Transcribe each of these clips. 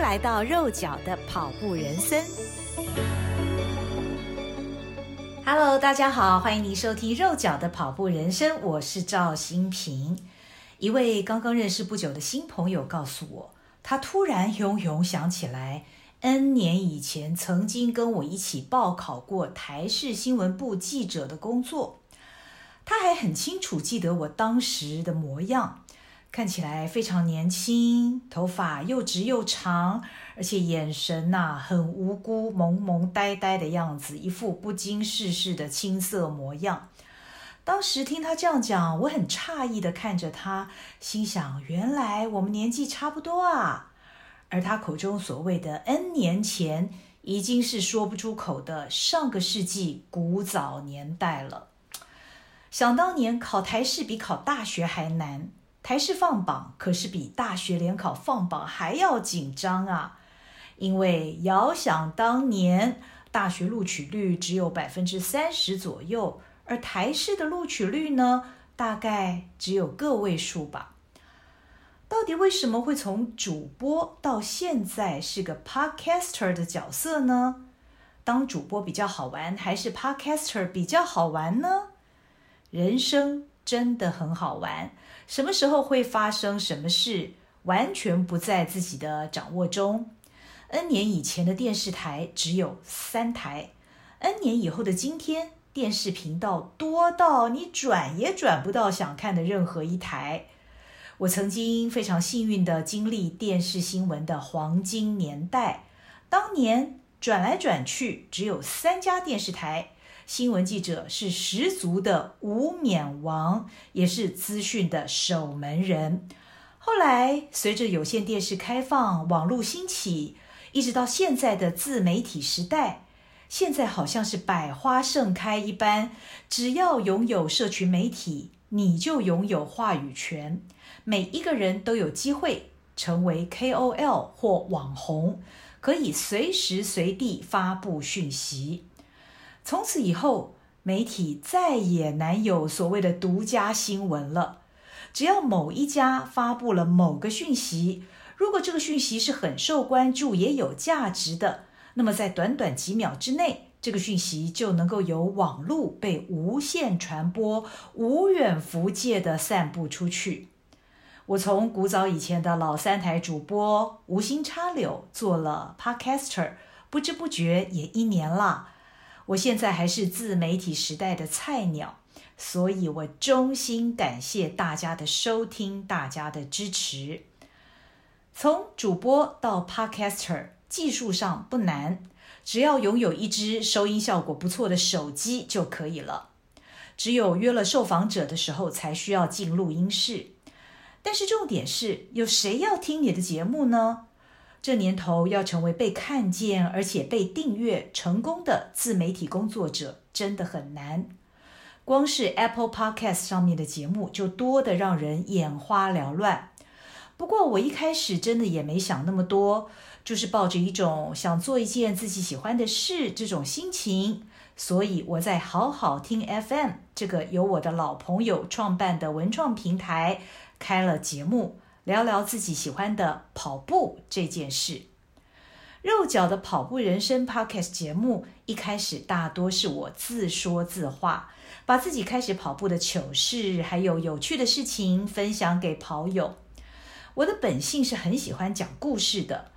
来到肉脚的跑步人生。Hello，大家好，欢迎您收听肉脚的跑步人生，我是赵新平。一位刚刚认识不久的新朋友告诉我，他突然涌涌想起来，N 年以前曾经跟我一起报考过台视新闻部记者的工作。他还很清楚记得我当时的模样。看起来非常年轻，头发又直又长，而且眼神呐、很无辜、萌萌呆呆的样子，一副不经世事的青涩模样。当时听他这样讲，我很诧异的看着他，心想：原来我们年纪差不多啊。而他口中所谓的 N 年前，已经是说不出口的上个世纪古早年代了。想当年考台试比考大学还难。台式放榜可是比大学联考放榜还要紧张啊！因为遥想当年，大学录取率只有百分之三十左右，而台式的录取率呢，大概只有个位数吧。到底为什么会从主播到现在是个 podcaster 的角色呢？当主播比较好玩，还是 podcaster 比较好玩呢？人生真的很好玩。什么时候会发生什么事，完全不在自己的掌握中。N 年以前的电视台只有三台，N 年以后的今天，电视频道多到你转也转不到想看的任何一台。我曾经非常幸运地经历电视新闻的黄金年代，当年转来转去只有三家电视台。新闻记者是十足的无冕王，也是资讯的守门人。后来，随着有线电视开放、网络兴起，一直到现在的自媒体时代，现在好像是百花盛开一般。只要拥有社群媒体，你就拥有话语权。每一个人都有机会成为 KOL 或网红，可以随时随地发布讯息。从此以后，媒体再也难有所谓的独家新闻了。只要某一家发布了某个讯息，如果这个讯息是很受关注、也有价值的，那么在短短几秒之内，这个讯息就能够由网络被无限传播、无远弗届地散布出去。我从古早以前的老三台主播无心插柳做了 Podcaster，不知不觉也一年了。我现在还是自媒体时代的菜鸟，所以我衷心感谢大家的收听，大家的支持。从主播到 Podcaster，技术上不难，只要拥有一支收音效果不错的手机就可以了。只有约了受访者的时候才需要进录音室。但是重点是，有谁要听你的节目呢？这年头要成为被看见而且被订阅成功的自媒体工作者真的很难。光是 Apple Podcast 上面的节目就多得让人眼花缭乱。不过我一开始真的也没想那么多，就是抱着一种想做一件自己喜欢的事这种心情，所以我在好好听 FM 这个由我的老朋友创办的文创平台开了节目。聊聊自己喜欢的跑步这件事。肉脚的跑步人生 Podcast 节目一开始大多是我自说自话，把自己开始跑步的糗事还有有趣的事情分享给跑友。我的本性是很喜欢讲故事的。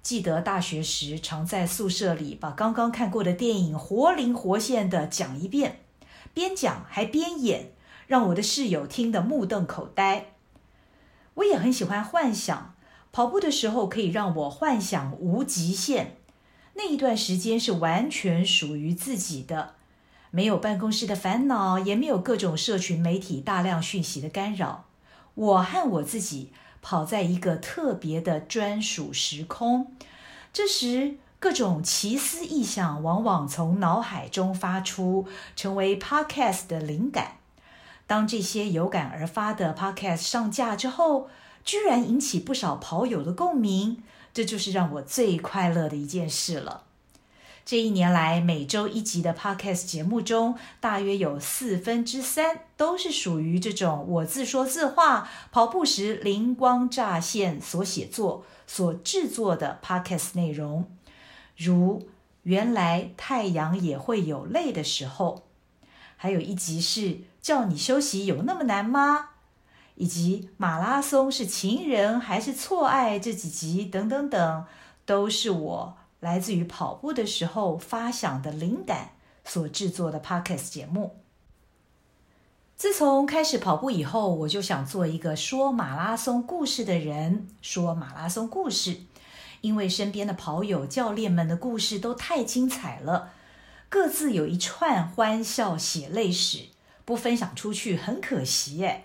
记得大学时常在宿舍里把刚刚看过的电影活灵活现的讲一遍，边讲还边演，让我的室友听得目瞪口呆。我也很喜欢幻想，跑步的时候可以让我幻想无极限。那一段时间是完全属于自己的，没有办公室的烦恼，也没有各种社群媒体大量讯息的干扰。我和我自己跑在一个特别的专属时空。这时，各种奇思异想往往从脑海中发出，成为 Podcast 的灵感。当这些有感而发的 Podcast 上架之后，居然引起不少跑友的共鸣，这就是让我最快乐的一件事了。这一年来，每周一集的 Podcast 节目中，大约有四分之三都是属于这种我自说自话、跑步时灵光乍现所写作、所制作的 Podcast 内容，如“原来太阳也会有累的时候”，还有一集是“叫你休息有那么难吗”，以及“马拉松是情人还是错爱”这几集等等等，都是我。来自于跑步的时候发想的灵感所制作的 Podcast 节目。自从开始跑步以后，我就想做一个说马拉松故事的人，说马拉松故事。因为身边的跑友、教练们的故事都太精彩了，各自有一串欢笑血泪史，不分享出去很可惜耶。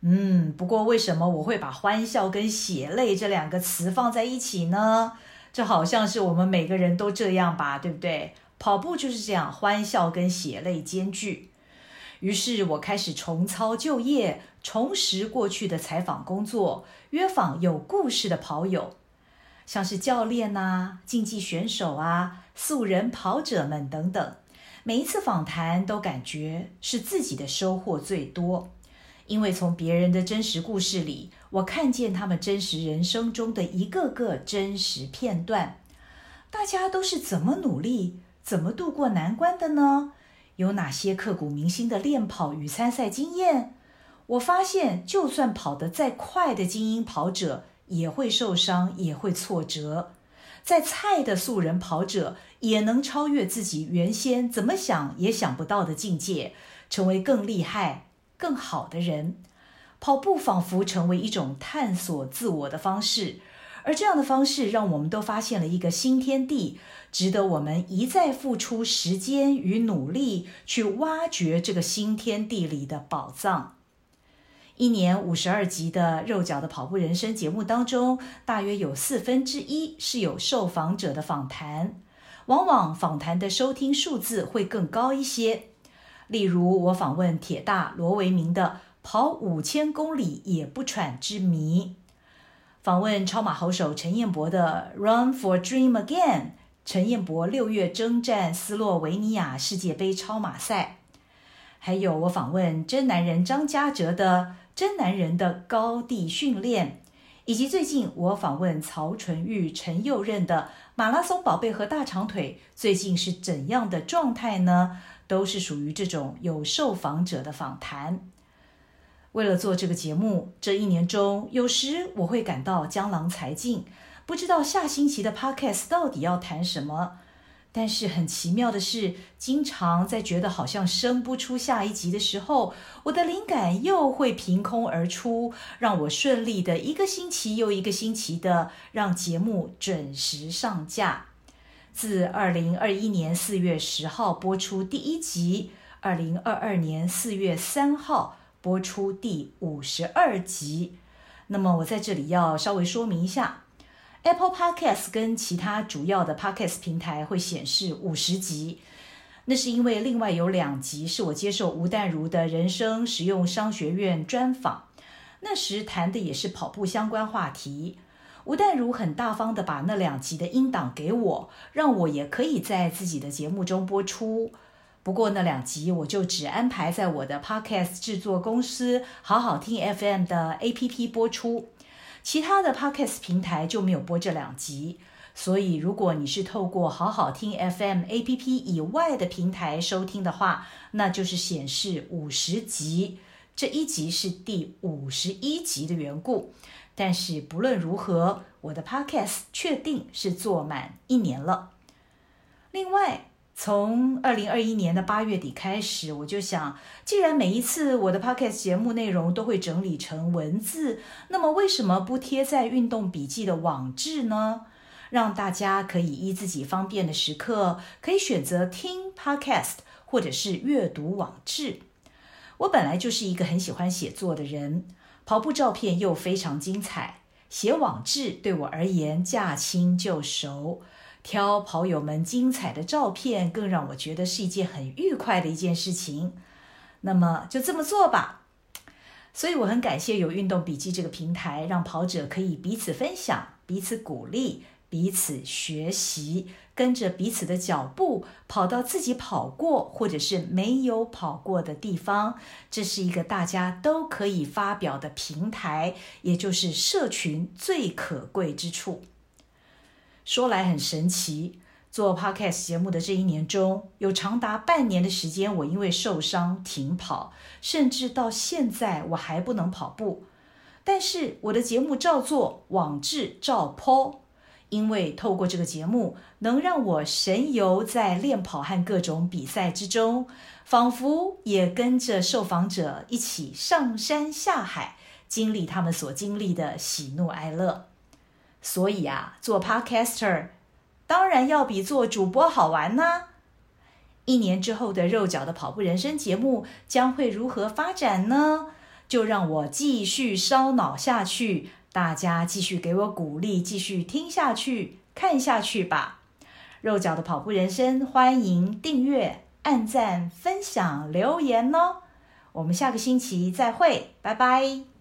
嗯，不过为什么我会把欢笑跟血泪这两个词放在一起呢？这好像是我们每个人都这样吧，对不对？跑步就是这样，欢笑跟血泪兼具。于是我开始重操旧业，重拾过去的采访工作，约访有故事的跑友，像是教练啊、竞技选手啊、素人跑者们等等。每一次访谈都感觉是自己的收获最多。因为从别人的真实故事里，我看见他们真实人生中的一个个真实片段。大家都是怎么努力、怎么度过难关的呢？有哪些刻骨铭心的练跑与参赛经验？我发现，就算跑得再快的精英跑者，也会受伤，也会挫折；再菜的素人跑者，也能超越自己原先怎么想也想不到的境界，成为更厉害。更好的人，跑步仿佛成为一种探索自我的方式，而这样的方式让我们都发现了一个新天地，值得我们一再付出时间与努力去挖掘这个新天地里的宝藏。一年五十二集的肉脚的跑步人生节目当中，大约有四分之一是有受访者的访谈，往往访谈的收听数字会更高一些。例如，我访问铁大罗维明的跑五千公里也不喘之谜；访问超马好手陈彦博的 Run for Dream Again，陈彦博六月征战斯洛维尼亚世界杯超马赛；还有我访问真男人张家哲的真男人的高地训练，以及最近我访问曹纯玉、陈佑任的马拉松宝贝和大长腿，最近是怎样的状态呢？都是属于这种有受访者的访谈。为了做这个节目，这一年中，有时我会感到江郎才尽，不知道下星期的 Podcast 到底要谈什么。但是很奇妙的是，经常在觉得好像生不出下一集的时候，我的灵感又会凭空而出，让我顺利的一个星期又一个星期的让节目准时上架。自二零二一年四月十号播出第一集，二零二二年四月三号播出第五十二集。那么我在这里要稍微说明一下，Apple Podcast 跟其他主要的 Podcast 平台会显示五十集，那是因为另外有两集是我接受吴淡如的人生实用商学院专访，那时谈的也是跑步相关话题。吴淡如很大方地把那两集的音档给我，让我也可以在自己的节目中播出。不过那两集我就只安排在我的 Podcast 制作公司好好听 FM 的 APP 播出，其他的 Podcast 平台就没有播这两集。所以如果你是透过好好听 FM APP 以外的平台收听的话，那就是显示五十集，这一集是第五十一集的缘故。但是不论如何，我的 Podcast 确定是做满一年了。另外，从二零二一年的八月底开始，我就想，既然每一次我的 Podcast 节目内容都会整理成文字，那么为什么不贴在运动笔记的网志呢？让大家可以依自己方便的时刻，可以选择听 Podcast 或者是阅读网志。我本来就是一个很喜欢写作的人。跑步照片又非常精彩，写网志对我而言驾轻就熟，挑跑友们精彩的照片更让我觉得是一件很愉快的一件事情。那么就这么做吧。所以我很感谢有运动笔记这个平台，让跑者可以彼此分享、彼此鼓励、彼此学习，跟着彼此的脚步，跑到自己跑过或者是没有跑过的地方。这是一个大家都可以发表的平台，也就是社群最可贵之处。说来很神奇，做 Podcast 节目的这一年中，有长达半年的时间，我因为受伤停跑，甚至到现在我还不能跑步。但是我的节目照做，网志照 po。因为透过这个节目，能让我神游在练跑和各种比赛之中，仿佛也跟着受访者一起上山下海，经历他们所经历的喜怒哀乐。所以啊，做 Podcaster 当然要比做主播好玩呢。一年之后的肉脚的跑步人生节目将会如何发展呢？就让我继续烧脑下去。大家继续给我鼓励，继续听下去、看下去吧。肉脚的跑步人生，欢迎订阅、按赞、分享、留言哦。我们下个星期再会，拜拜。